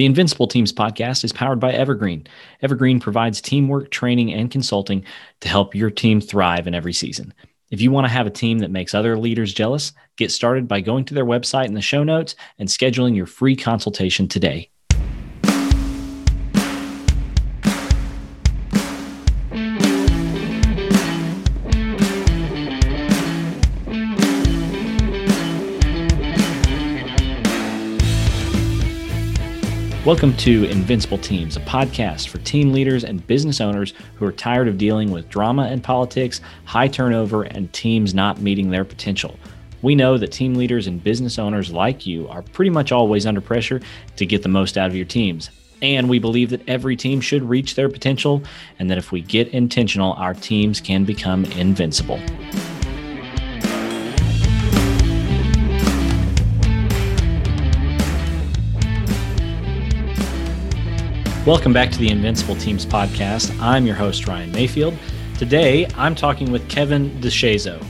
The Invincible Teams podcast is powered by Evergreen. Evergreen provides teamwork, training, and consulting to help your team thrive in every season. If you want to have a team that makes other leaders jealous, get started by going to their website in the show notes and scheduling your free consultation today. Welcome to Invincible Teams, a podcast for team leaders and business owners who are tired of dealing with drama and politics, high turnover, and teams not meeting their potential. We know that team leaders and business owners like you are pretty much always under pressure to get the most out of your teams. And we believe that every team should reach their potential, and that if we get intentional, our teams can become invincible. Welcome back to the Invincible Teams podcast. I'm your host, Ryan Mayfield. Today, I'm talking with Kevin DeShazo.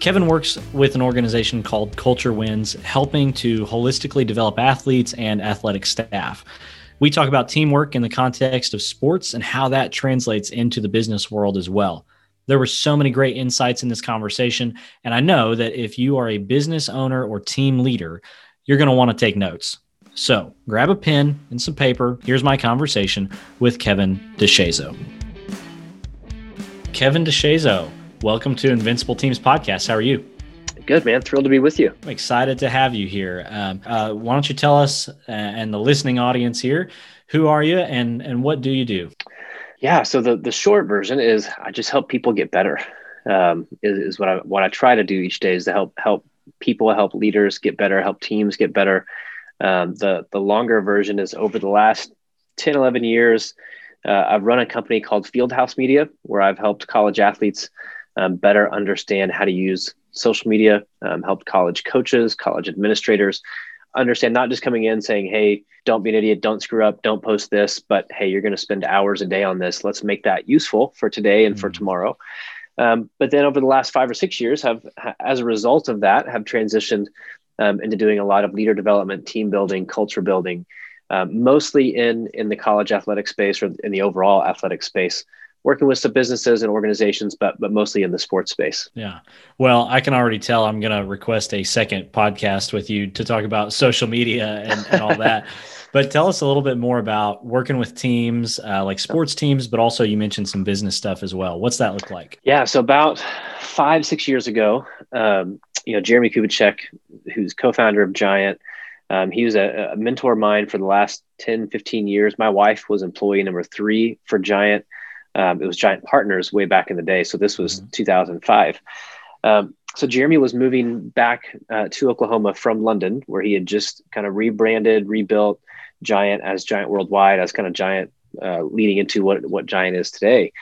Kevin works with an organization called Culture Wins, helping to holistically develop athletes and athletic staff. We talk about teamwork in the context of sports and how that translates into the business world as well. There were so many great insights in this conversation, and I know that if you are a business owner or team leader, you're going to want to take notes. So grab a pen and some paper. Here's my conversation with Kevin DeShazo. Kevin DeShazo, welcome to Invincible Teams Podcast. How are you? Good, man. Thrilled to be with you. I'm excited to have you here. Um, uh, why don't you tell us uh, and the listening audience here, who are you and, and what do you do? Yeah, so the, the short version is I just help people get better. Um, is, is what I what I try to do each day is to help help people, help leaders get better, help teams get better, um, the, the longer version is over the last 10, 11 years, uh, I've run a company called Fieldhouse Media, where I've helped college athletes um, better understand how to use social media, um, helped college coaches, college administrators understand not just coming in saying, hey, don't be an idiot, don't screw up, don't post this, but hey, you're going to spend hours a day on this. Let's make that useful for today and mm-hmm. for tomorrow. Um, but then over the last five or six years, have as a result of that, have transitioned um, into doing a lot of leader development, team building, culture building, um, mostly in in the college athletic space or in the overall athletic space. Working with some businesses and organizations, but but mostly in the sports space. Yeah, well, I can already tell I'm going to request a second podcast with you to talk about social media and, and all that. But tell us a little bit more about working with teams, uh, like sports teams, but also you mentioned some business stuff as well. What's that look like? Yeah, so about five, six years ago, um, you know, Jeremie Kubicek, who's co-founder of Giant, um, he was a, a, mentor of mine for the last 10, 15 years. My wife was employee number three for Giant. Um, it was Giant Partners way back in the day. So this was mm-hmm. 2005. Um, so Jeremie was moving back uh, to Oklahoma from London, where he had just kind of rebranded, rebuilt Giant as Giant Worldwide, as kind of Giant uh, leading into what, what Giant is today.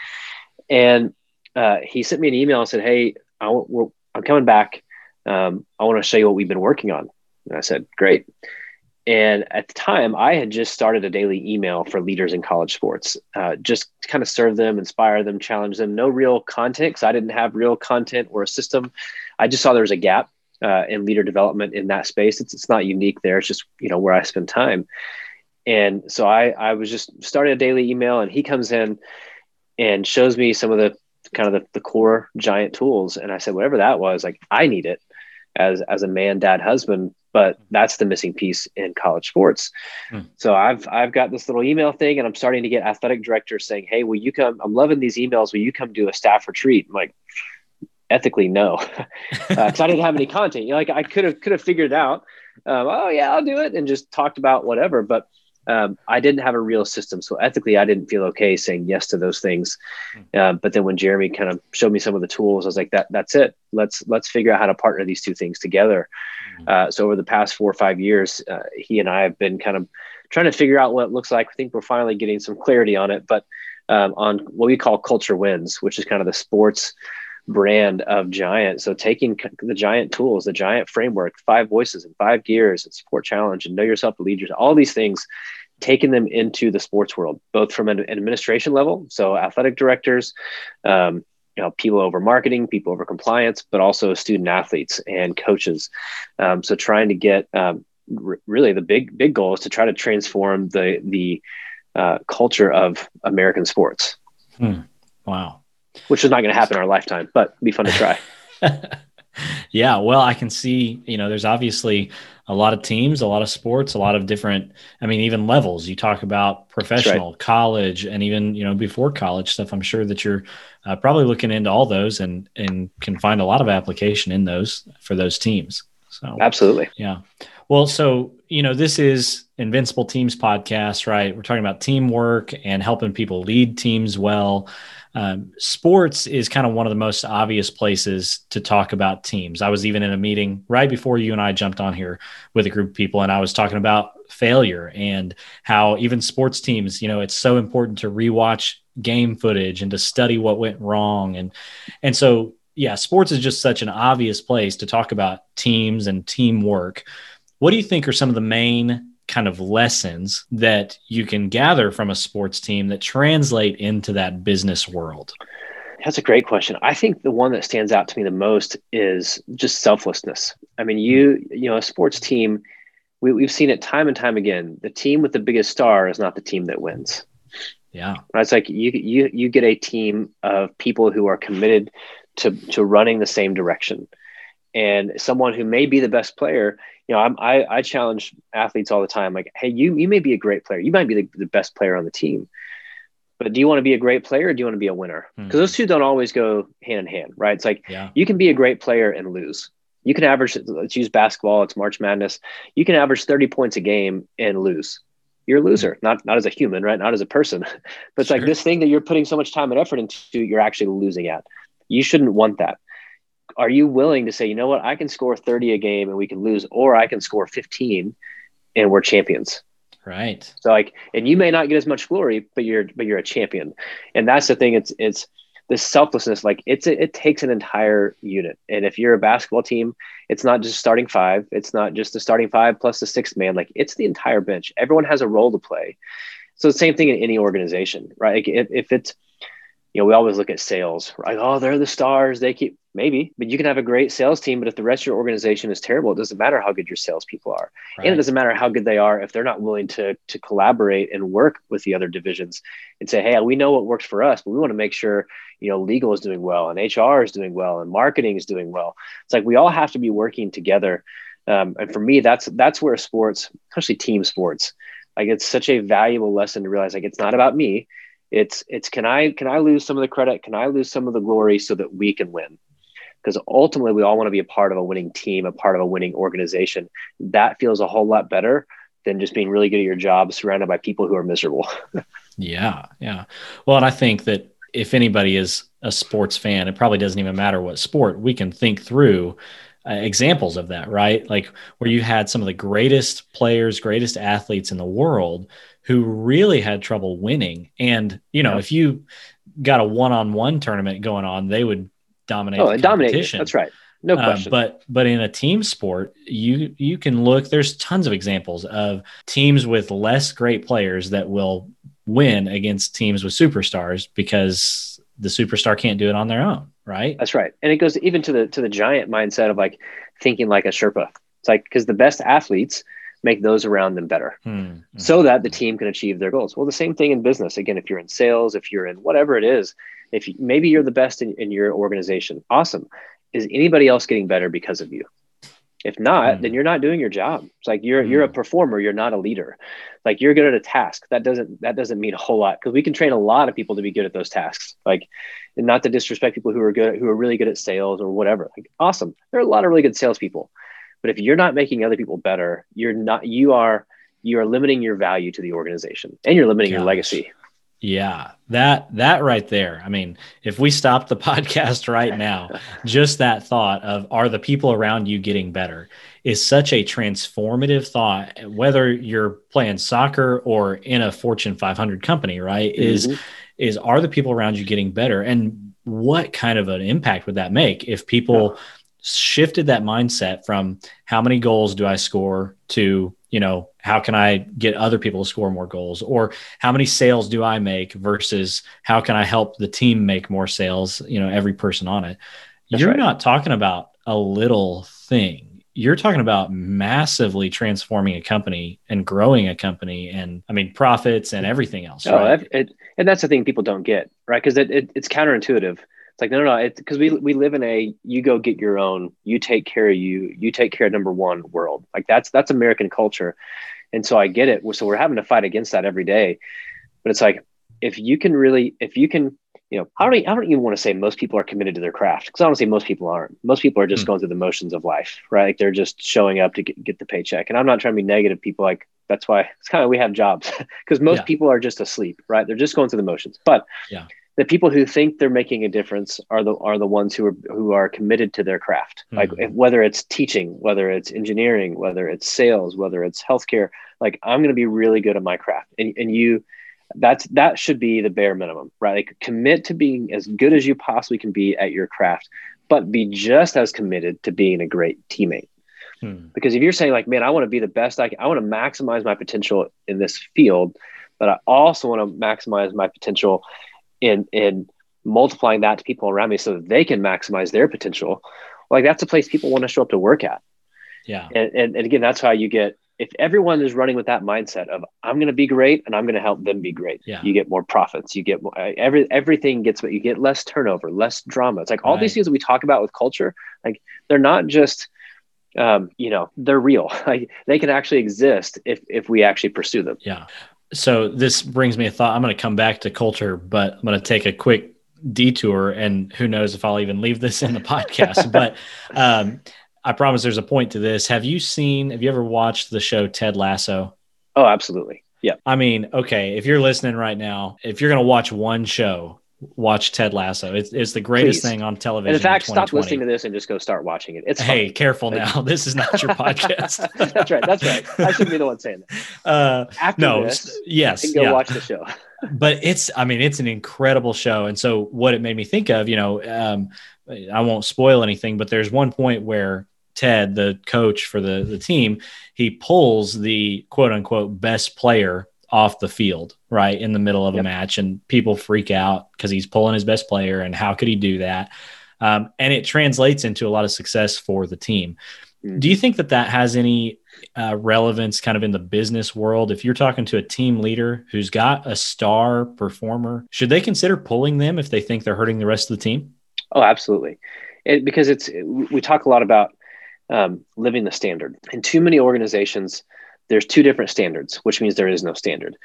And uh, he sent me an email and said, Hey, I, am coming back um, I want to show you what we've been working on. And I said, great. And at the time, I had just started a daily email for leaders in college sports, uh, just to kind of serve them, inspire them, challenge them. No real content because I didn't have real content or a system. I just saw there was a gap uh, in leader development in that space. It's, it's not unique there. It's just you know where I spend time. And so I I was just starting a daily email, and he comes in and shows me some of the kind of the, the core giant tools. And I said, whatever that was, like I need it as as a man, dad, husband, but that's the missing piece in college sports. Hmm. So I've I've got this little email thing, and I'm starting to get athletic directors saying, "Hey, will you come? I'm loving these emails. Will you come do a staff retreat?" I'm like, ethically, no, because uh, I didn't have any content. You know, like I could have could have figured out. Um, oh yeah, I'll do it, and just talked about whatever, but um, I didn't have a real system. So ethically, I didn't feel okay saying yes to those things. Uh, but then when Jeremie kind of showed me some of the tools, I was like, that that's it. Let's let's figure out how to partner these two things together. Hmm. Uh, so over the past four or five years, uh, he and I have been kind of trying to figure out what it looks like. I think we're finally getting some clarity on it, but um, on what we call culture wins, which is kind of the sports brand of Giant. So taking the Giant tools, the Giant framework, five voices and five gears, and support challenge, and know yourself, the leaders, all these things, taking them into the sports world, both from an, administration level, so athletic directors, um, you know, people over marketing, people over compliance, but also student athletes and coaches. Um, so trying to get um, r- really the big big goal is to try to transform the the uh, culture of American sports. Hmm. Wow. Which is not going to happen in our lifetime, but be fun to try. yeah, well, I can see, you know, there's obviously a lot of teams, a lot of sports, a lot of different, I mean, even levels. You talk about professional, right. college, and even, you know, before college stuff. I'm sure that you're uh, probably looking into all those and and can find a lot of application in those for those teams. So absolutely. Yeah. Well, so, you know, this is Invincible Teams podcast, right? We're talking about teamwork and helping people lead teams well. Um, sports is kind of one of the most obvious places to talk about teams. I was even in a meeting right before you and I jumped on here with a group of people, and I was talking about failure and how even sports teams, you know, it's so important to rewatch game footage and to study what went wrong. And and so yeah, sports is just such an obvious place to talk about teams and teamwork. What do you think are some of the main kind of lessons that you can gather from a sports team that translate into that business world? That's a great question. I think the one that stands out to me the most is just selflessness. I mean, you you know, a sports team, we, we've seen it time and time again. The team with the biggest star is not the team that wins. Yeah, it's like you you you get a team of people who are committed to to running the same direction, and someone who may be the best player you know, I'm, I, I challenge athletes all the time. Like, hey, you you may be a great player. You might be the, the best player on the team, but do you want to be a great player or do you want to be a winner? Because hmm. those two don't always go hand in hand, right? It's like yeah. you can be a great player and lose. You can average. Let's use basketball. It's March Madness. You can average 30 points a game and lose. You're a loser, hmm. not not as a human, right? Not as a person, but it's sure. like this thing that you're putting so much time and effort into. You're actually losing at. You shouldn't want that are you willing to say, you know what, I can score 30 a game and we can lose, or I can score 15 and we're champions. Right. So like, and you may not get as much glory, but you're but you're a champion. And that's the thing. It's it's this selflessness, like it's it takes an entire unit. And if you're a basketball team, it's not just starting five, it's not just the starting five plus the sixth man, like it's the entire bench. Everyone has a role to play. So the same thing in any organization, right? Like if, if it's you know, we always look at sales, right? Oh, they're the stars. They keep maybe, but you can have a great sales team, but if the rest of your organization is terrible, it doesn't matter how good your salespeople are, right. and it doesn't matter how good they are if they're not willing to to collaborate and work with the other divisions and say, hey, we know what works for us, but we want to make sure you know legal is doing well and HR is doing well and marketing is doing well. It's like we all have to be working together, um, and for me, that's that's where sports, especially team sports, like it's such a valuable lesson to realize like it's not about me it's it's can I can I lose some of the credit? Can I lose some of the glory so that we can win? Because ultimately, we all want to be a part of a winning team, a part of a winning organization. That feels a whole lot better than just being really good at your job, surrounded by people who are miserable. yeah, yeah. Well, and I think that if anybody is a sports fan, it probably doesn't even matter what sport. We can think through uh, examples of that, right? Like where you had some of the greatest players, greatest athletes in the world who really had trouble winning. And, you know, yeah. if you got a one on one tournament going on, they would dominate. Oh, dominate. That's right. No uh, question. Uh, but but in a team sport, you you can look. There's tons of examples of teams with less great players that will win against teams with superstars because the superstar can't do it on their own, right? That's right. And it goes even to the to the giant mindset of like thinking like a Sherpa. It's like because the best athletes make those around them better hmm. so that the team can achieve their goals. Well, the same thing in business. Again, if you're in sales, if you're in whatever it is, if you, maybe you're the best in, in your organization, awesome. Is anybody else getting better because of you? If not, mm. then you're not doing your job. It's like you're mm. you're a hmm. performer, you're not a leader. Like you're good at a task. That doesn't that doesn't mean a whole lot because we can train a lot of people to be good at those tasks. Like not to disrespect people who are good who are really good at sales or whatever. Like awesome. There are a lot of really good salespeople. But if you're not making other people better, you're not you are you are limiting your value to the organization and you're limiting Gosh. your legacy. Yeah, that that right there. I mean, if we stop the podcast right now, just that thought of are the people around you getting better is such a transformative thought. Whether you're playing soccer or in a Fortune 500 company, right? Mm-hmm. Is is are the people around you getting better, and what kind of an impact would that make if people? Yeah shifted that mindset from how many goals do I score to, you know, how can I get other people to score more goals or how many sales do I make versus how can I help the team make more sales, you know, every person on it. That's You're right. not talking about a little thing. you're talking about massively transforming a company and growing a company and I mean profits and everything else. Oh, right? it, and that's the thing people don't get, right? Because it, it, it's counterintuitive. It's like, no, no, no. It's because we, we live in a you go get your own, you take care of you, you take care of number one world. Like that's that's American culture. And so I get it. So we're having to fight against that every day. But it's like if you can really, if you can you know, I don't, I don't even want to say most people are committed to their craft because honestly, most people aren't. Most people are just mm. going through the motions of life, right? Like they're just showing up to get, get the paycheck. And I'm not trying to be negative. People like that's why it's kind of we have jobs because most yeah. people are just asleep, right? They're just going through the motions. But yeah. The people who think they're making a difference are the are the ones who are who are committed to their craft. Mm. Like if, whether it's teaching, whether it's engineering, whether it's sales, whether it's healthcare. Like I'm going to be really good at my craft, and and you that's that should be the bare minimum right like commit to being as good as you possibly can be at your craft but be just as committed to being a great teammate hmm. because if you're saying like man i want to be the best i can i want to maximize my potential in this field but i also want to maximize my potential in in multiplying that to people around me so that they can maximize their potential like that's a place people want to show up to work at yeah and, and, and again that's how you get if everyone is running with that mindset of I'm going to be great and I'm going to help them be great, yeah. you get more profits. You get more, every everything gets, but you get less turnover, less drama. It's like all right. these things that we talk about with culture, like they're not just, um, you know, they're real. Like they can actually exist if if we actually pursue them. Yeah. So this brings me a thought. I'm going to come back to culture, but I'm going to take a quick detour, and who knows if I'll even leave this in the podcast. but um, I promise there's a point to this. Have you seen, have you ever watched the show Ted Lasso? Oh, absolutely. Yeah. I mean, okay, if you're listening right now, if you're going to watch one show, watch Ted Lasso. It's, it's the greatest Please. thing on television. And in fact, in stop listening to this and just go start watching it. It's hey, careful now. This is not your podcast. that's right. That's right. I shouldn't be the one saying that. Uh, After no, this, yes, go yeah. watch the show. but it's, I mean, it's an incredible show. And so, what it made me think of, you know, um, I won't spoil anything, but there's one point where Ted, the coach for the, the team, he pulls the quote unquote best player off the field, right in the middle of yep. a match, and people freak out because he's pulling his best player, and how could he do that? Um, and it translates into a lot of success for the team. Mm. Do you think that that has any uh, relevance kind of in the business world? If you're talking to a team leader who's got a star performer, should they consider pulling them if they think they're hurting the rest of the team? Oh, absolutely. It, because it's we talk a lot about um, living the standard. In too many organizations, there's two different standards, which means there is no standard.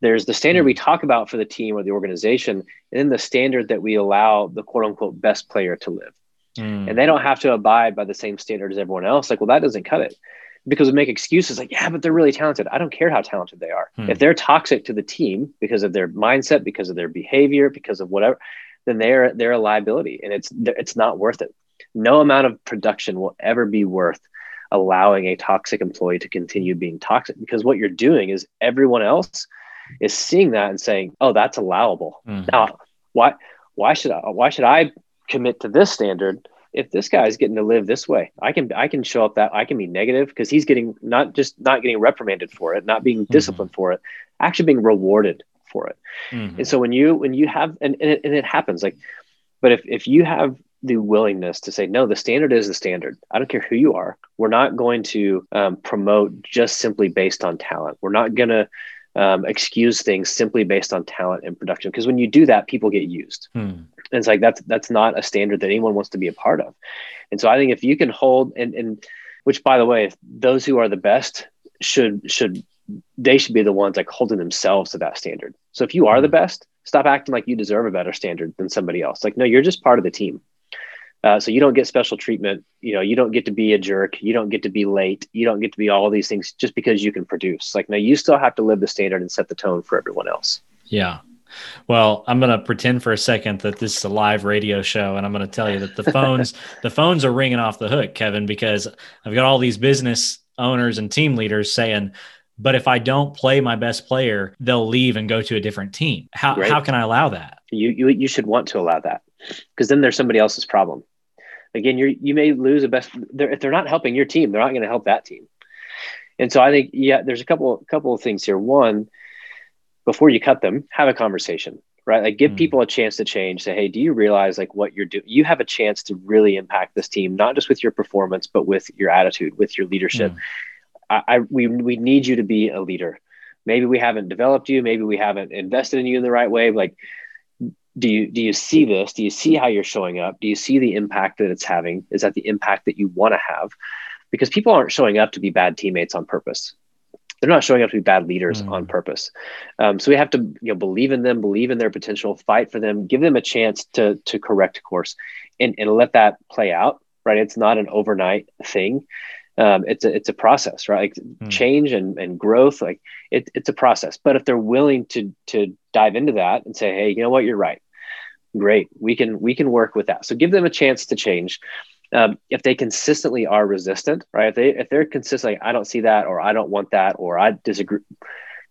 There's the standard we hmm. talk about for the team or the organization, and then the standard that we allow the quote unquote best player to live. Mm. And they don't have to abide by the same standard as everyone else. Like, well, that doesn't cut it because we make excuses like, yeah, but they're really talented. I don't care how talented they are. Hmm. If they're toxic to the team because of their mindset, because of their behavior, because of whatever, then they're they're a liability, and it's it's not worth it no amount of production will ever be worth allowing a toxic employee to continue being toxic because what you're doing is everyone else is seeing that and saying, "Oh, that's allowable." Mm-hmm. Now, why why should I why should I commit to this standard if this guy is getting to live this way? I can I can show up that I can be negative because he's getting not just not getting reprimanded for it, not being mm-hmm. disciplined for it, actually being rewarded for it. Mm-hmm. And so when you when you have and and it, and it happens like, but if if you have the willingness to say no the standard is the standard. I don't care who you are. We're not going to um, promote just simply based on talent. We're not going to um, excuse things simply based on talent and production because when you do that people get used. Hmm. and it's like that's that's not a standard that anyone wants to be a part of. And so i think if you can hold and and which by the way those who are the best should should they should be the ones like holding themselves to that standard. So if you are the hmm. best stop acting like you deserve a better standard than somebody else. Like no you're just part of the team uh, so you don't get special treatment. You know, you don't get to be a jerk. You don't get to be late. You don't get to be all these things just because you can produce. Like, now you still have to live the standard and set the tone for everyone else. Yeah. Well, I'm going to pretend for a second that this is a live radio show, and I'm going to tell you that the phones, the phones are ringing off the hook, Kevin, because I've got all these business owners and team leaders saying, "But if I don't play my best player, they'll leave and go to a different team. How right. how can I allow that?" You you you should want to allow that because then there's somebody else's problem. Again, you you may lose a best they're, if they're not helping your team, they're not going to help that team. And so I think yeah, there's a couple couple of things here. One, before you cut them, have a conversation, right? Like give mm. people a chance to change. Say, hey, do you realize like what you're doing? You have a chance to really impact this team, not just with your performance, but with your attitude, with your leadership. Mm. I, I we we need you to be a leader. Maybe we haven't developed you, maybe we haven't invested in you in the right way. Like, do you do you see this? Do you see how you're showing up? Do you see the impact that it's having? Is that the impact that you want to have? Because people aren't showing up to be bad teammates on purpose they're not showing up to be bad leaders mm. on purpose. Um, so we have to you know believe in them, believe in their potential, fight for them, give them a chance to to correct course, and and let that play out. Right, it's not an overnight thing. Um, it's a it's a process, right? Like mm. change and and growth, like it, it's a process. But if they're willing to to dive into that and say, hey, you know what, you're right, great, we can we can work with that. So give them a chance to change um, if they consistently are resistant, right? If they if they're consistently, I don't see that, or I don't want that, or I disagree,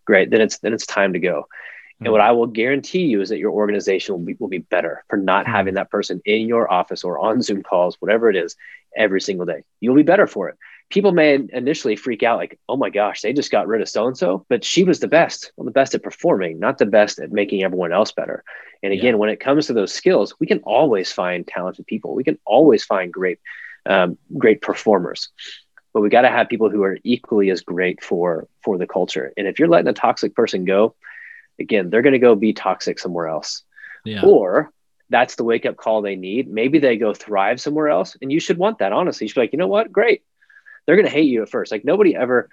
great. Then it's then it's time to go. Mm-hmm. And what I will guarantee you is that your organization will be will be better for not mm-hmm. having that person in your office or on Zoom calls, whatever it is, every single day. You'll be better for it people may initially freak out like, oh my gosh, they just got rid of so and so, but she was the best, well, the best at performing, not the best at making everyone else better. And again, yeah. when it comes to those skills, we can always find talented people. We can always find great, um, great performers. But we got to have people who are equally as great for for the culture. And if you're letting a toxic person go, again, they're going to go be toxic somewhere else. Yeah. Or that's the wake up call they need. Maybe they go thrive somewhere else. And you should want that, honestly. You should be like, you know what? Great they're going to hate you at first. Like nobody ever,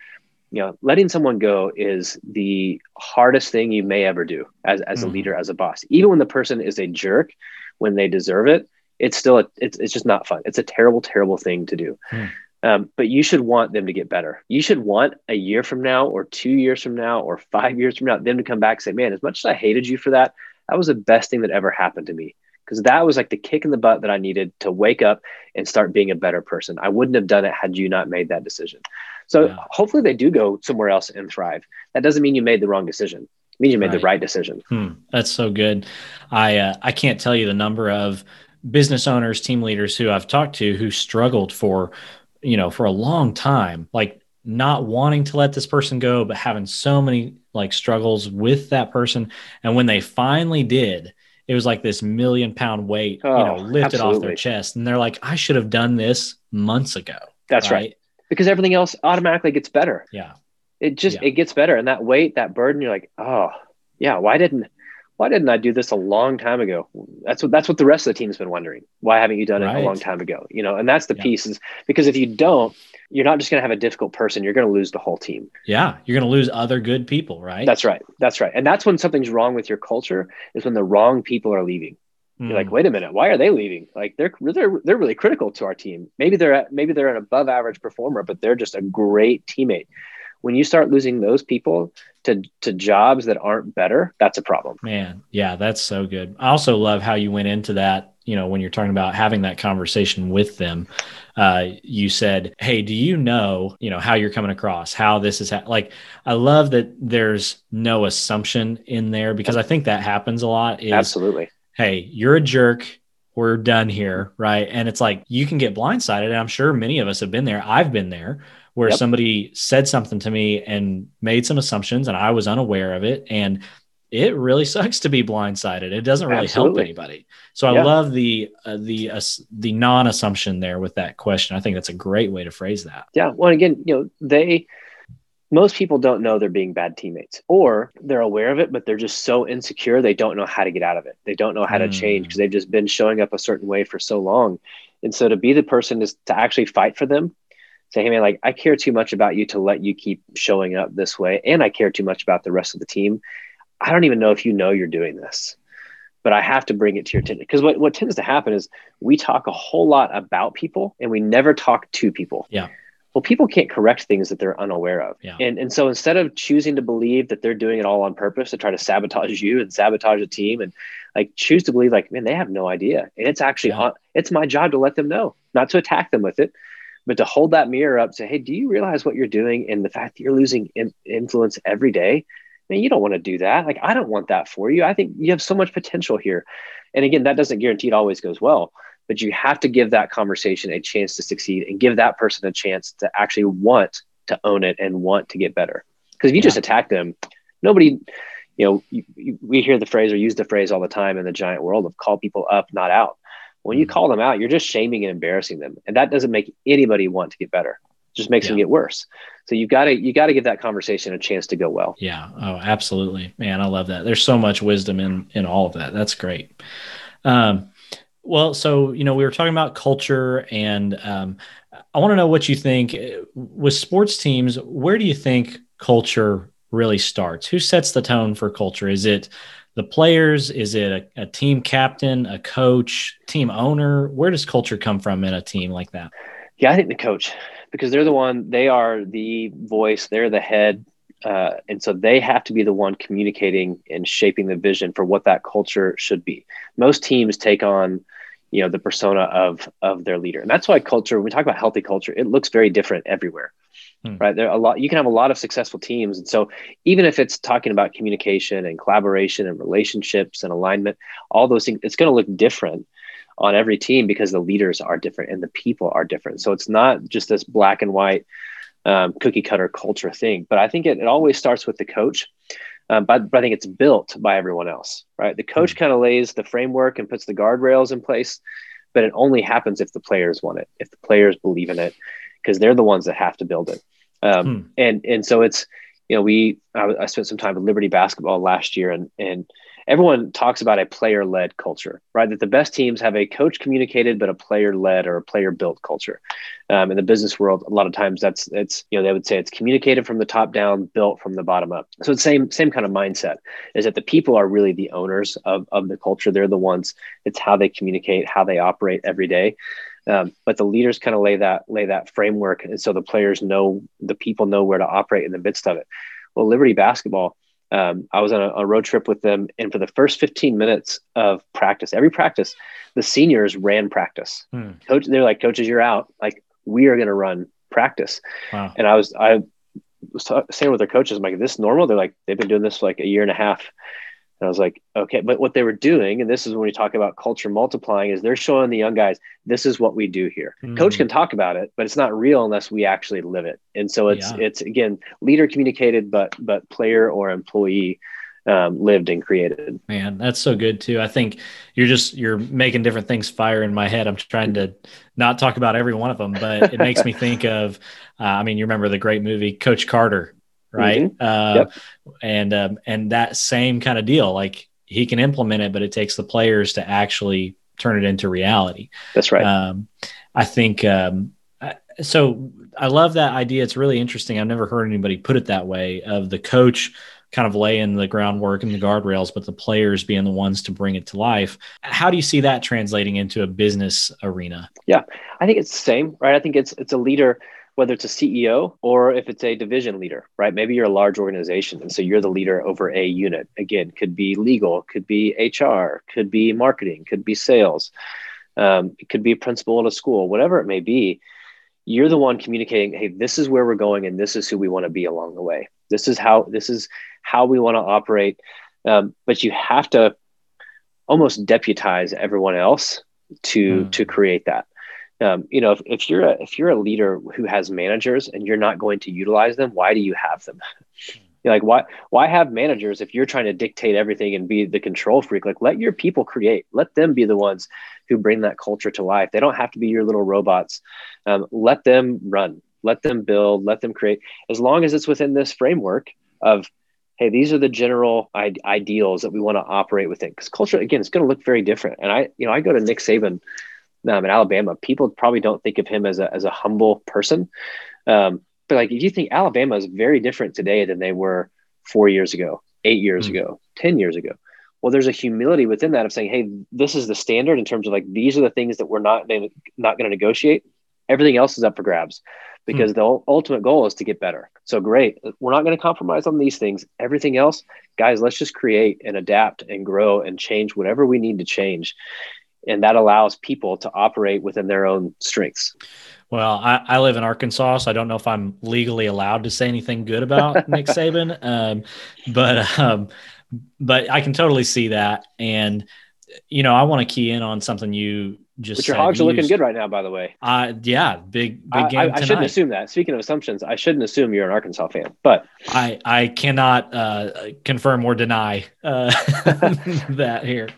you know, letting someone go is the hardest thing you may ever do as, as mm. a leader, as a boss. Even when the person is a jerk, when they deserve it, it's still, a, it's, it's just not fun. It's a terrible, terrible thing to do. Mm. Um, but you should want them to get better. You should want a year from now, or two years from now, or five years from now, them to come back and say, "Man, as much as I hated you for that, that was the best thing that ever happened to me." Because that was like the kick in the butt that I needed to wake up and start being a better person. I wouldn't have done it had you not made that decision. So yeah. hopefully they do go somewhere else and thrive. That doesn't mean you made the wrong decision. It means you made right. the right decision. Hmm. That's so good. I uh, I can't tell you the number of business owners, team leaders who I've talked to who struggled for, you know, for a long time, like not wanting to let this person go, but having so many like struggles with that person. And when they finally did, it was like this million pound weight, oh, you know, oh, lifted absolutely. off their chest. And they're like, I should have done this months ago. That's right. right. Because everything else automatically gets better. Yeah. It just yeah. it gets better. And that weight, that burden, you're like, oh yeah, why didn't why didn't I do this a long time ago? That's what that's what the rest of the team's been wondering. Why haven't you done it a long time ago? You know, and that's the yeah. piece is because if you don't, you're not just going to have a difficult person. You're going to lose the whole team. Yeah, you're going to lose other good people, right? That's right. That's right. And that's when something's wrong with your culture is when the wrong people are leaving. Mm. You're like, hmm. wait a minute, why are they leaving? Like they're they're they're really critical to our team. Maybe they're maybe they're an above average performer, but they're just a great teammate. When you start losing those people to to jobs that aren't better, that's a problem. Man, yeah, that's so good. I also love how you went into that. You know, when you're talking about having that conversation with them, uh, you said, "Hey, do you know, you know, how you're coming across, how this is ha-? like?" I love that there's no assumption in there because I think that happens a lot. Is, Absolutely. Hey, you're a jerk. We're done here, right? And it's like you can get blindsided. And I'm sure many of us have been there. I've been there where yep. somebody said something to me and made some assumptions, and I was unaware of it, and it really sucks to be blindsided. It doesn't really Absolutely. help anybody. So yeah. I love the uh, the uh, the non assumption there with that question. I think that's a great way to phrase that. Yeah. Well, again, you know, they most people don't know they're being bad teammates, or they're aware of it, but they're just so insecure they don't know how to get out of it. They don't know how mm. to change because hmm. they've just been showing up a certain way for so long. And so to be the person is to actually fight for them say, hey man, like I care too much about you to let you keep showing up this way, and I care too much about the rest of the team I don't even know if you know you're doing this, but I have to bring it to your attention. Because what, what tends to happen is we talk a whole lot about people and we never talk to people. Yeah. Well, people can't correct things that they're unaware of. Yeah. And, and so instead of choosing to believe that they're doing it all on purpose to try to sabotage you and sabotage the team and like choose to believe like, man, they have no idea. And it's actually, yeah. on, it's my job to let them know, not to attack them with it, but to hold that mirror up, say, hey, do you realize what you're doing and the fact that you're losing in- influence every day? Man, you don't want to do that. Like, I don't want that for you. I think you have so much potential here. And again, that doesn't guarantee it always goes well, but you have to give that conversation a chance to succeed and give that person a chance to actually want to own it and want to get better. Because if you yeah. just attack them, nobody, you know, you, you, we hear the phrase or use the phrase all the time in the giant world of call people up, not out. When you mm-hmm. call them out, you're just shaming and embarrassing them, and that doesn't make anybody want to get better. Just makes yeah. them get worse. So you've got to you got to give that conversation a chance to go well. Yeah. Oh, absolutely, man. I love that. There's so much wisdom in in all of that. That's great. Um, well, so you know, we were talking about culture, and um, I want to know what you think with sports teams. Where do you think culture really starts? Who sets the tone for culture? Is it the players? Is it a, a, team captain, a coach, team owner? Where does culture come from in a team like that? Yeah, I think the coach, because they're the one, they are the voice, they're the head. Uh, and so they have to be the one communicating and shaping the vision for what that culture should be. Most teams take on, you know, the persona of of their leader, and that's why culture. When we talk about healthy culture, it looks very different everywhere hmm. right? There are a lot. You can have a lot of successful teams, and so even if it's talking about communication and collaboration and relationships and alignment, all those things, it's going to look different on every team because the leaders are different and the people are different. So it's not just this black and white um, cookie cutter culture thing. But I think it, it always starts with the coach. Um, but, but I think it's built by everyone else, right? The coach hmm. kind of lays the framework and puts the guardrails in place, but it only happens if the players want it, if the players believe in it, because they're the ones that have to build it. Um, hmm. And and so it's you know we I, I, spent some time with Liberty basketball last year, and and everyone talks about a player led culture, right? That the best teams have a coach communicated but a player led or a player built culture. Um, in the business world, a lot of times that's it's you know they would say it's communicated from the top down, built from the bottom up. So it's same same kind of mindset is that the people are really the owners of of the culture. They're the ones. It's how they communicate, how they operate every day. Um, but the leaders kind of lay that lay that framework, and so the players know the people know where to operate in the midst of it. Well, Liberty basketball, um, I was on a, a, road trip with them, and for the first 15 minutes of practice, every practice, the seniors ran practice. Hmm. Coach, they're like, "Coaches, you're out. Like we are going to run practice." Wow. And I was I was saying with their coaches, I'm like, "Is this normal?" They're like, "They've been doing this for like a year and a half." And I was like, okay, but what they were doing, and this is when we talk about culture multiplying, is they're showing the young guys, this is what we do here. Mm. Coach can talk about it, but it's not real unless we actually live it. And so it's yeah. it's again leader communicated, but but player or employee um, lived and created. Man, that's so good too. I think you're just you're making different things fire in my head. I'm trying to not talk about every one of them, but it makes me think of. Uh, I mean, you remember the great movie Coach Carter right? Mm-hmm. Uh, yep. And um, and that same kind of deal, like he can implement it, but it takes the players to actually turn it into reality. That's right. Um, I think um, so. I love that idea. It's really interesting. I've never heard anybody put it that way. Of the coach kind of laying the groundwork and the guardrails, but the players being the ones to bring it to life. How do you see that translating into a business arena? Yeah, I think it's the same, right? I think it's it's a leader whether it's a CEO or if it's a division leader, right? Maybe you're a large organization. And so you're the leader over a unit. Again, could be legal, could be HR, could be marketing, could be sales, um, it could be a principal at a school, whatever it may be. You're the one communicating, hey, this is where we're going and this is who we want to be along the way. This is how this is how we want to operate. Um, but you have to almost deputize everyone else to mm. to create that um, you know if, if you're a if you're a leader who has managers and you're not going to utilize them why do you have them? You're like why why have managers if you're trying to dictate everything and be the control freak? Like let your people create. Let them be the ones who bring that culture to life. They don't have to be your little robots. Um, let them run. Let them build. Let them create. As long as it's within this framework of hey these are the general ideals that we want to operate within. Because culture again it's going to look very different. And i you know i go to nick saban um, in Alabama, people probably don't think of him as a, as a humble person. Um, but like, if you think Alabama is very different today than they were four years ago, eight years mm-hmm. ago, 10 years ago. Well, there's a humility within that of saying, Hey, this is the standard in terms of like, these are the things that we're not, not going to negotiate. Everything else is up for grabs because mm-hmm. the ultimate goal is to get better. So great. We're not going to compromise on these things. Everything else, guys, let's just create and adapt and grow and change whatever we need to change and that allows people to operate within their own strengths. Well, I, I, live in Arkansas, so I don't know if I'm legally allowed to say anything good about Nick Saban, um, but um, but I can totally see that, and you know, I want to key in on something you just but your hogs are looking good right now, by the way. Uh, yeah, big big game. I, I, I shouldn't assume that. Speaking of assumptions, I shouldn't assume you're an Arkansas fan, but I I cannot uh, confirm or deny uh, that here.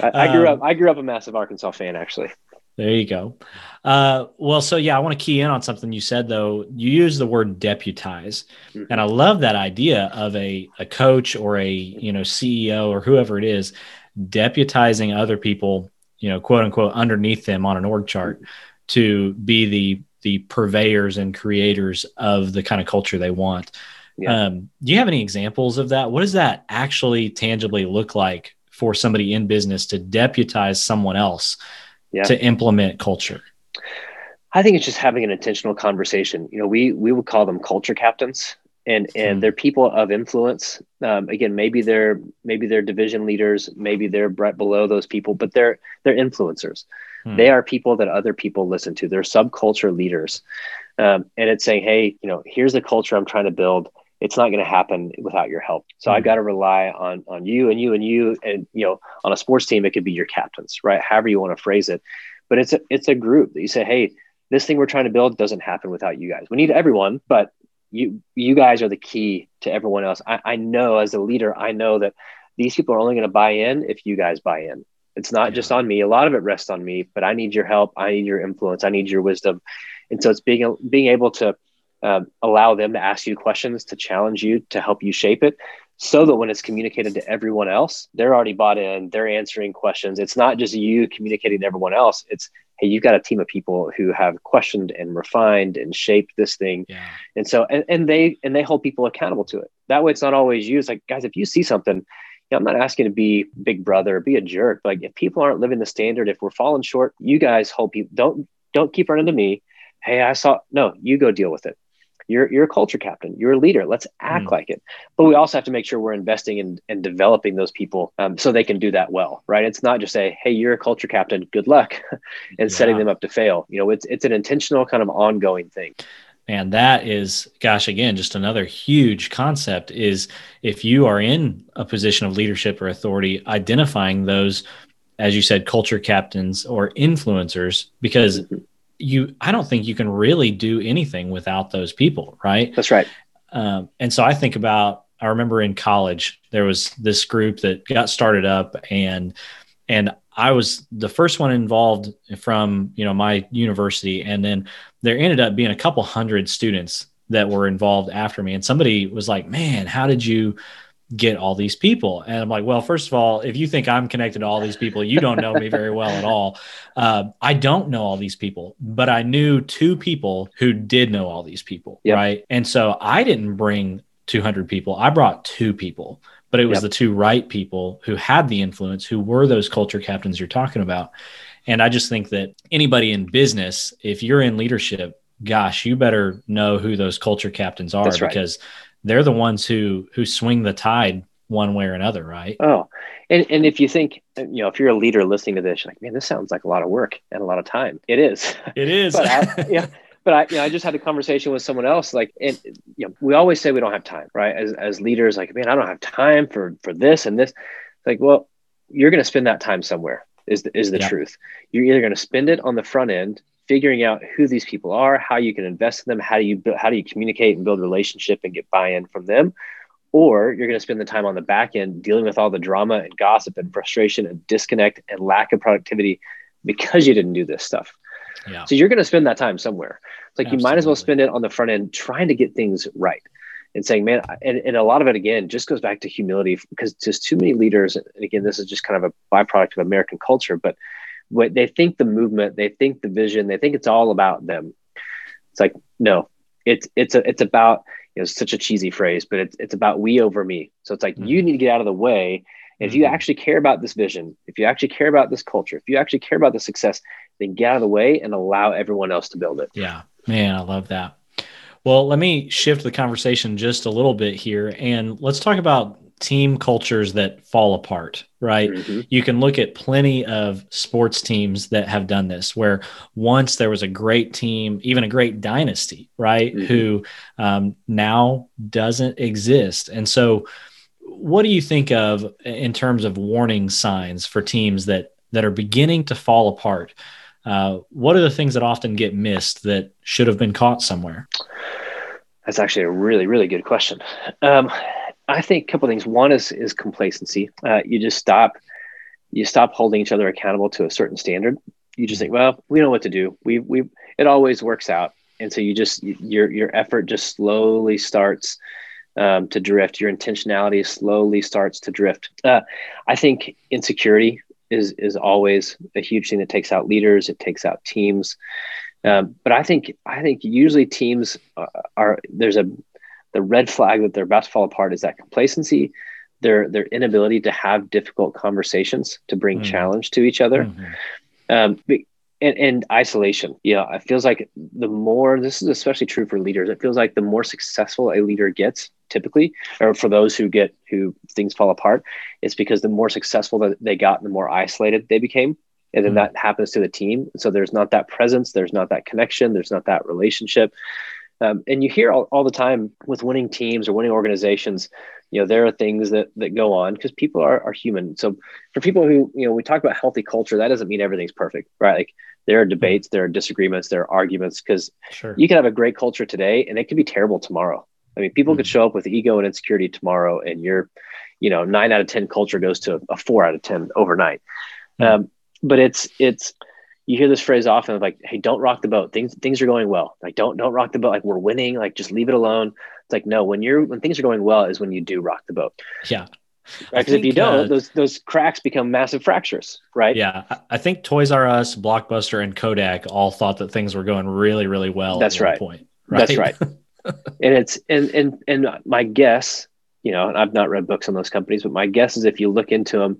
I, I grew um, up. I grew up a massive Arkansas fan, actually. There you go. Uh, well, so yeah, I want to key in on something you said though. You use the word deputize, mm-hmm. and I love that idea of a a coach or a you know CEO or whoever it is deputizing other people, you know, quote unquote, underneath them on an org chart to be the the purveyors and creators of the kind of culture they want. Yeah. Um, do you have any examples of that? What does that actually tangibly look like for somebody in business to deputize someone else? yeah. to implement culture? I think it's just having an intentional conversation. You know, we we would call them culture captains, and and hmm. they're people of influence. Um, again, maybe they're maybe they're division leaders, maybe they're right below those people, but they're they're influencers. Hmm. They are people that other people listen to. They're subculture leaders, um, and it's saying, hey, you know, here's the culture I'm trying to build it's not going to happen without your help. So mm-hmm. I've got to rely on on you and you and you and you know on a sports team it could be your captains, right? However you want to phrase it, but it's a it's a group that you say, hey, this thing we're trying to build doesn't happen without you guys. We need everyone, but you you guys are the key to everyone else. I, I know as a leader, I know that these people are only going to buy in if you guys buy in. It's not yeah. just on me. A lot of it rests on me, but I need your help. I need your influence. I need your wisdom. And so it's being being able to um, allow them to ask you questions to challenge you to help you shape it so that when it's communicated to everyone else they're already bought in they're answering questions it's not just you communicating to everyone else it's hey you've got a team of people who have questioned and refined and shaped this thing yeah. and so and, and they and they hold people accountable to it that way it's not always you it's like guys if you see something you know, I'm not asking to be big brother, be a jerk. Like if people aren't living the standard, if we're falling short, you guys hold people. Don't don't keep running to me. Hey, I saw. No, you go deal with it you're you're a culture captain. You're a leader. Let's act mm. like it. But we also have to make sure we're investing in and in developing those people um, so they can do that well right? It's not just say hey you're a culture captain. Good luck and yeah. setting them up to fail. You know it's it's an intentional kind of ongoing thing. And that is gosh again just another huge concept is if you are in a position of leadership or authority identifying those as you said culture captains or influencers because mm-hmm you i don't think you can really do anything without those people right? That's right. Um, and so i think about i remember in college there was this group that got started up and and i was the first one involved from you know my university. And then there ended up being a couple hundred students that were involved after me. And somebody was like man how did you get all these people? And I'm like, well, first of all, if you think I'm connected to all these people, you don't know me very well at all. Uh, I don't know all these people, but I knew two people who did know all these people. Yep. Right. And so I didn't bring 200 people, I brought two people, but it was yep. the two right people who had the influence, who were those culture captains you're talking about. And I just think that anybody in business, if you're in leadership, gosh, you better know who those culture captains are right. because they're the ones who who swing the tide one way or another, right? Oh, and and if you think, you know, if you're a leader listening to this, you're like, man, this sounds like a lot of work and a lot of time. It is. It is. but I, yeah. But I, you know, I just had a conversation with someone else. Like, and you know, we always say we don't have time, right? As as leaders, like, man, I don't have time for for this and this. It's like, well, you're going to spend that time somewhere. Is the, is the yeah. truth? You're either going to spend it on the front end figuring out who these people are, how you can invest in them, how do you build, how do you communicate and build relationship and get buy-in from them, or you're going to spend the time on the back end dealing with all the drama and gossip and frustration and disconnect and lack of productivity because you didn't do this stuff. Yeah. So you're going to spend that time somewhere. It's like Absolutely. you might as well spend it on the front end trying to get things right and saying, man, and, and a lot of it again just goes back to humility because just too many leaders, and again, this is just kind of a byproduct of American culture, but what they think the movement, they think the vision, they think it's all about them. It's like no, it's it's a it's about you know such a cheesy phrase, but it's it's about we over me. So it's like mm-hmm. you need to get out of the way. If you mm-hmm. actually care about this vision, if you actually care about this culture, if you actually care about the success, then get out of the way and allow everyone else to build it. Yeah, man, I love that. Well, let me shift the conversation just a little bit here and let's talk about team cultures that fall apart, right? Mm-hmm. You can look at plenty of sports teams that have done this, where once there was a great team, even a great dynasty, right? Mm-hmm. Who um, now doesn't exist. And so, what do you think of in terms of warning signs for teams that that are beginning to fall apart, uh, what are the things that often get missed that should have been caught somewhere? That's actually a really, really good question. Um, I think a couple things. One is is complacency. Uh, you just stop, you stop holding each other accountable to a certain standard. You just think, well, we know what to do. We we it always works out, and so you just your your effort just slowly starts um, to drift. Your intentionality slowly starts to drift. Uh, I think insecurity is is always a huge thing that takes out leaders. It takes out teams. Um, but I think I think usually teams are, are there's a the red flag that they're about to fall apart is that complacency, their their inability to have difficult conversations to bring mm. challenge to each other. Mm-hmm. Um, and, and isolation. You know, it feels like the more this is especially true for leaders. It feels like the more successful a leader gets, typically, or for those who get who things fall apart, it's because the more successful that they got, the more isolated they became. And then mm that happens to the team. So there's not that presence, there's not that connection, there's not that relationship. Um, and you hear all, all the time with winning teams or winning organizations, you know, there are things that that go on because people are, are human. So for people who, you know, we talk about healthy culture, that doesn't mean everything's perfect, right? Like there are debates, there are disagreements, there are arguments because sure. you can have a great culture today and it could be terrible tomorrow. I mean, people mm-hmm. could show up with ego and insecurity tomorrow, and your, you know, nine out of ten culture goes to a four out of ten overnight. Mm-hmm. Um, but it's it's you hear this phrase often of like, hey, don't rock the boat. Things things are going well. Like don't don't rock the boat. Like we're winning. Like just leave it alone. It's like no, when you're when things are going well is when you do rock the boat. Yeah. Right. Because if you don't, uh, those those cracks become massive fractures, right? Yeah. I think Toys R Us, Blockbuster, and Kodak all thought that things were going really, really well. That's right. Point, right. That's right. and it's and and and my guess, you know, I've not read books on those companies, but my guess is if you look into them,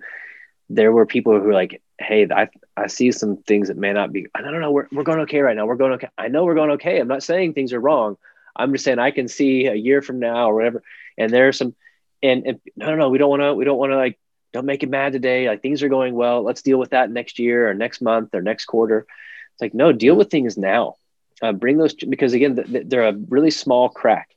there were people who were like, "Hey, I I see some things that may not be. I don't know. We're we're going okay right now. We're going okay. I know we're going okay. I'm not saying things are wrong. I'm just saying I can see a year from now or whatever. And there's some, and, and no, no, no. We don't want to. We don't want to like. Don't make it mad today. Like things are going well. Let's deal with that next year or next month or next quarter. It's like no, deal with things now. Uh, bring those because again, they're a really small crack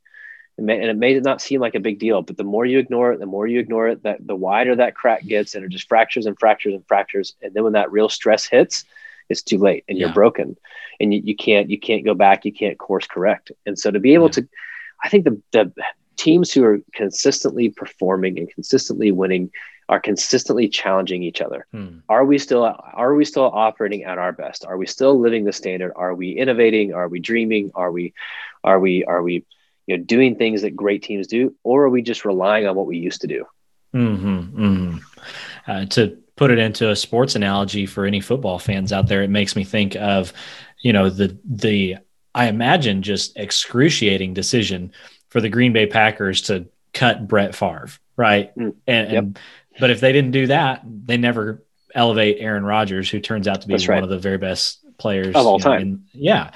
and it may not seem like a big deal, but the more you ignore it, the more you ignore it, that the wider that crack gets, and it just fractures and fractures and fractures. And then when that real stress hits, it's too late, and yeah. you're broken, and you, you can't you can't go back, you can't course correct. And so to be able yeah. to, I think the the teams who are consistently performing and consistently winning are consistently challenging each other. Hmm. Are we still are we still operating at our best? Are we still living the standard? Are we innovating? Are we dreaming? Are we are we are we you know doing things that great teams do or are we just relying on what we used to do? Mm-hmm, mm-hmm. Uh, to put it into a sports analogy for any football fans out there it makes me think of you know the the i imagine just excruciating decision for the green bay packers to cut brett Favre, right? Mm, and, yep. and but if they didn't do that they never elevate aaron rodgers who turns out to be one of the very best players of all know, time. in, yeah.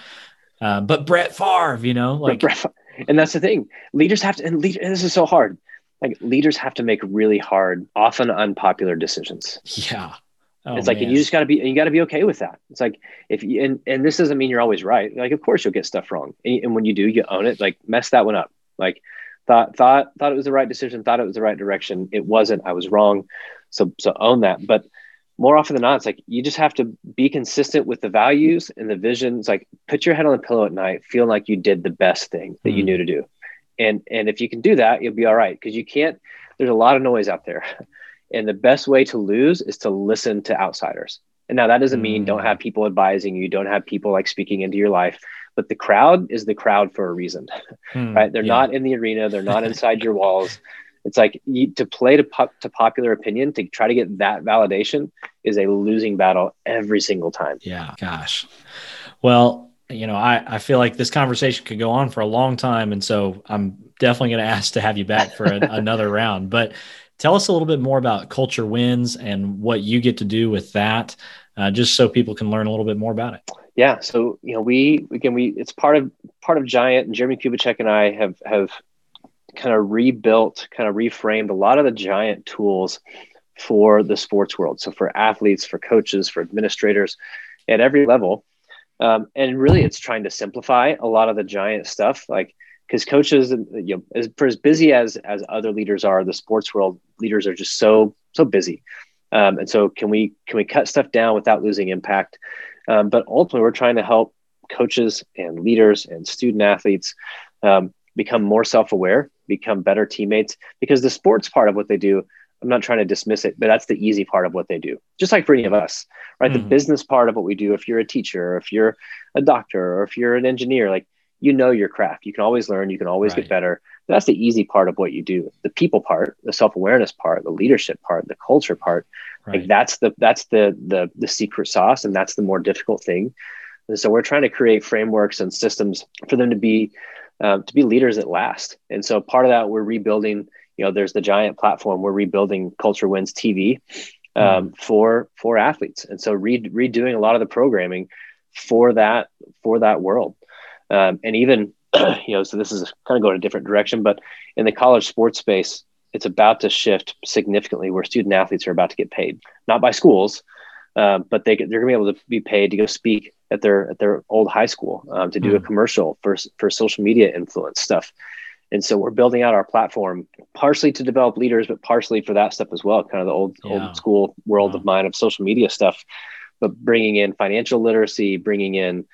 Uh, but Brett Favre, you know, like Brett, and that's the thing. Leaders have to and, lead, and this is so hard. Like leaders have to make really hard often unpopular decisions. Yeah. Oh, it's like man. you just got to be you got to be okay with that. It's like if you and, and this doesn't mean you're always right. Like of course you'll get stuff wrong. And, and when you do you own it. Like mess that one up. Like thought thought thought it was the right decision thought it was the right direction. It wasn't. I was wrong. So so own that. But more often than not, it's like you just have to be consistent with the values and the visions. Like put your head on the pillow at night, feeling like you did the best thing that mm. you knew to do. And and if you can do that, you'll be all right. Because you can't, there's a lot of noise out there. And the best way to lose is to listen to outsiders. And now that doesn't mean don't mm. have people advising you, don't have people like speaking into your life, but the crowd is the crowd for a reason, mm, right? They're yeah. not in the arena, they're not inside your walls. It's like you, to play to, po- to popular opinion to try to get that validation is a losing battle every single time. Yeah, gosh. Well, you know, I, I feel like this conversation could go on for a long time. And so I'm definitely going to ask to have you back for a, another round. But tell us a little bit more about Culture Wins and what you get to do with that, uh, just so people can learn a little bit more about it. Yeah. So, you know, we, again, we, it's part of, part of Giant and Jeremie Kubicek and I have, have kind of rebuilt, kind of reframed a lot of the giant tools for the sports world. So for athletes, for coaches, for administrators at every level. Um, and really it's trying to simplify a lot of the giant stuff like because coaches you know as for as busy as as other leaders are the sports world leaders are just so so busy Um, and so can we can we cut stuff down without losing impact? Um, but ultimately, we're trying to help coaches and leaders and student athletes um, become more self-aware, become better teammates. Because the sports part of what they do, I'm not trying to dismiss it, but that's the easy part of what they do. Just like for any of us, right? Mm-hmm. The business part of what we do. If you're a teacher, or if you're a doctor, or if you're an engineer, like you know your craft. You can always learn. You can always right. get better. That's the easy part of what you do. The people part, the self awareness part, the leadership part, the culture part. Right. Like that's the that's the the the secret sauce, and that's the more difficult thing. And so we're trying to create frameworks and systems for them to be um, to be leaders at last. And so part of that we're rebuilding. You know, there's the giant platform. We're rebuilding Culture Wins TV um, mm. for for athletes, and so re- redoing a lot of the programming for that for that world. Um, and even, you know, so this is kind of going a different direction, but in the college sports space, it's about to shift significantly where student athletes are about to get paid, not by schools, uh, but they, they're going to be able to be paid to go speak at their at their old high school um, to do mm. a hmm. commercial for for social media influence stuff. And so we're building out our platform partially to develop leaders, but partially for that stuff as well, kind of the old yeah. old school world wow. of mine of social media stuff but bringing in financial literacy, bringing in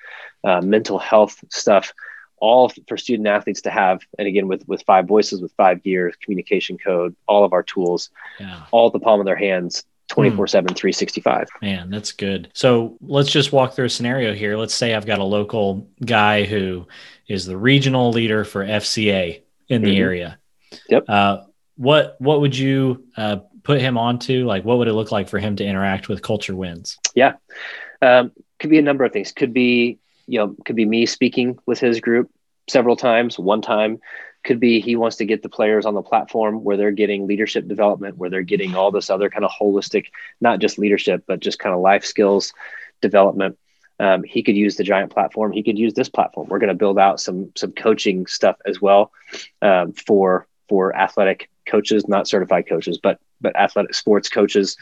uh, mental health stuff, all for student athletes to have. And again, with with five voices, with five gears, communication code, all of our tools, yeah. all at the palm of their hands. 24 7 365 man that's good so let's just walk through a scenario here let's say i've got a local guy who is the regional leader for fca in the mm-hmm. area yep uh, what what would you uh, put him onto? Like, what would it look like for him to interact with Culture Wins? Yeah, um, could be a number of things. Could be you know, could be me speaking with his group several times, one time. Could be he wants to get the players on the platform where they're getting leadership development, where they're getting all this other kind of holistic, not just leadership, but just kind of life skills development. Um, he could use the giant platform. He could use this platform. We're going to build out some some coaching stuff as well um, for for athletic coaches, not certified coaches, but but athletic sports coaches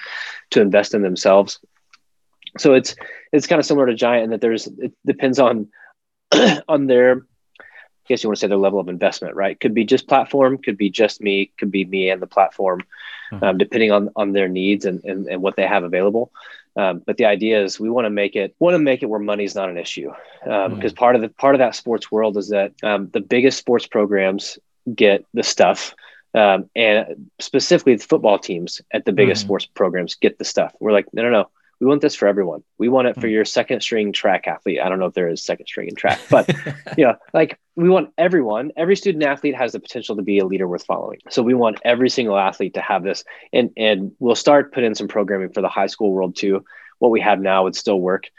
to invest in themselves. So it's it's kind of similar to Giant in that there's it depends on on their guess you want to say their level of investment, right? Could be just platform, could be just me, could be me and the platform, mm-hmm. um, depending on on their needs and, and, and what they have available. Um, but the idea is we want to make it want to make it where money's not an issue, because um, mm-hmm. part of the part of that sports world is that um, the biggest sports programs get the stuff um, and specifically the football teams at the biggest mm-hmm. sports programs get the stuff. We're like, no, no, no. We want this for everyone. We want it for mm-hmm. your second string track athlete. I don't know if there is second string in track, but you know, like we want everyone. Every student athlete has the potential to be a leader worth following. So we want every single athlete to have this, and and we'll start put in some programming for the high school world too. What we have now would still work.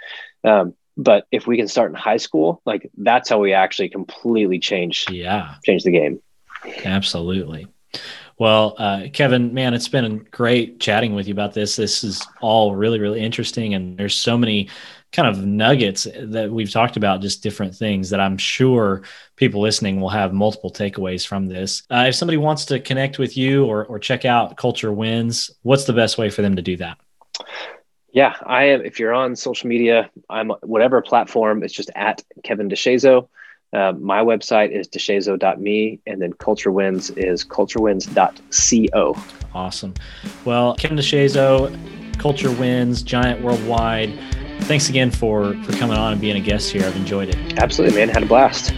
Um, but if we can start in high school, like that's how we actually completely change yeah change the game. Absolutely. Well, uh, Kevin, man, it's been great chatting with you about this. This is all really, really interesting. And there's so many kind of nuggets that we've talked about, just different things that I'm sure people listening will have multiple takeaways from this. Uh, if somebody wants to connect with you or, or check out Culture Wins, what's the best way for them to do that? Yeah, I am. If you're on social media, I'm whatever platform. It's just at Kevin DeShazo. Uh, my website is deshazo.me, and then Culture Wins is culturewins.co. Awesome. Well, Kevin DeShazo, Culture Wins, Giant Worldwide. Thanks again for for coming on and being a guest here. I've enjoyed it. Absolutely, man. Had a blast.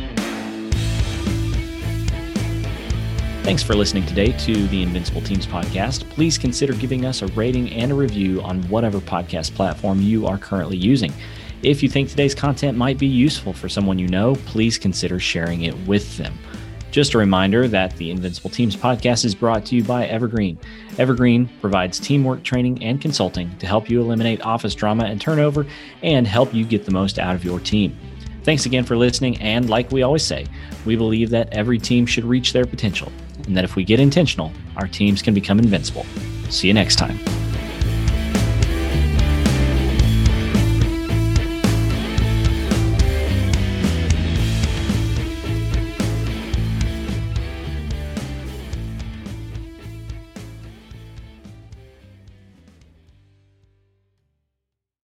Thanks for listening today to the Invincible Teams podcast. Please consider giving us a rating and a review on whatever podcast platform you are currently using. If you think today's content might be useful for someone you know, please consider sharing it with them. Just a reminder that the Invincible Teams podcast is brought to you by Evergreen. Evergreen provides teamwork training and consulting to help you eliminate office drama and turnover and help you get the most out of your team. Thanks again for listening. And like we always say, we believe that every team should reach their potential and that if we get intentional, our teams can become invincible. See you next time.